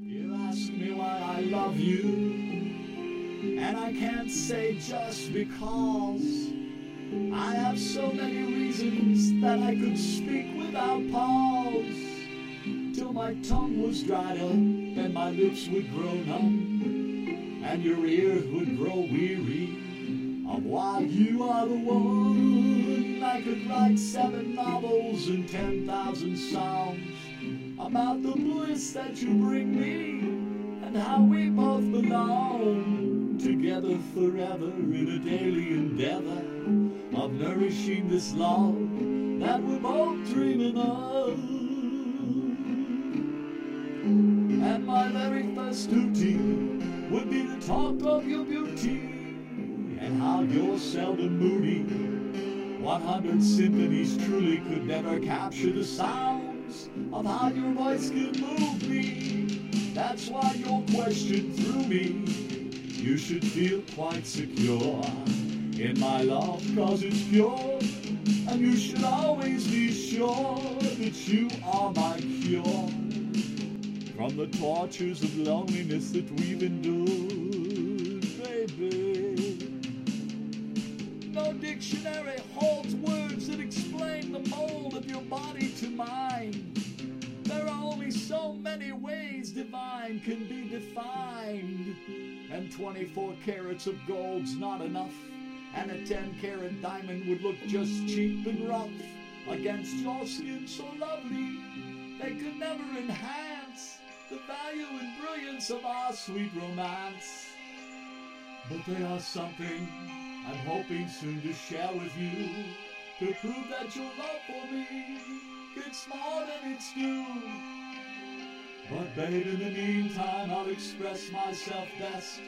You ask me why I love you, and I can't say just because. I have so many reasons that I could speak without pause, till my tongue was dried up and my lips would grow numb, and your ears would grow weary of why you are the one. I could write seven novels and ten thousand songs about the bliss that you bring me and how we both belong together forever in a daily endeavor of nourishing this love that we're both dreaming of. And my very first duty would be to talk of your beauty and how you're seldom moody. 100 symphonies truly could never capture the sounds of how your voice can move me. That's why your question threw me. You should feel quite secure in my love, cause it's pure. And you should always be sure that you are my cure. From the tortures of loneliness that we've endured, dictionary holds words that explain the mold of your body to mine. There are only so many ways divine can be defined. And 24 carats of gold's not enough. And a 10 carat diamond would look just cheap and rough against your skin so lovely. They could never enhance the value and brilliance of our sweet romance. But they are something I'm hoping soon to share with you to prove that your love for me gets more than it's due. But babe, in the meantime, I'll express myself best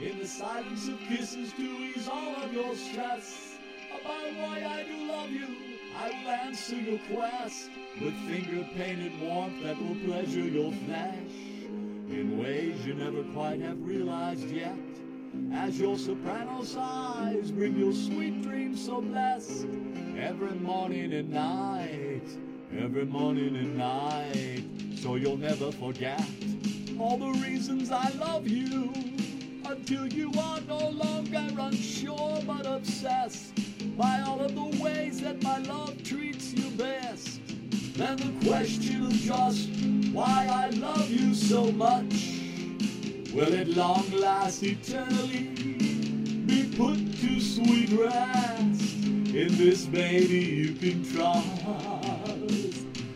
in the silence of kisses to ease all of your stress. About why I do love you, I will answer your quest with finger painted warmth that will pleasure your flesh in ways you never quite have realized yet. As your soprano sighs bring your sweet dreams so blessed. Every morning and night, every morning and night, so you'll never forget all the reasons I love you. Until you are no longer unsure but obsessed by all of the ways that my love treats you best. Then the question is just why I love you so much will at long last eternally be put to sweet rest. In this baby you can trust.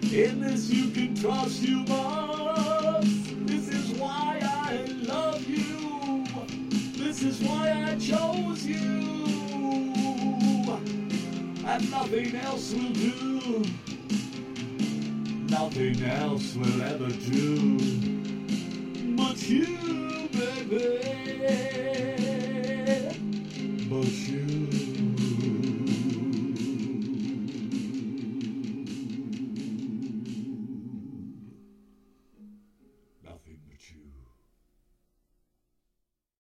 In this you can trust you must. This is why I love you. This is why I chose you. And nothing else will do. Nothing else will ever do. But you, baby. But you.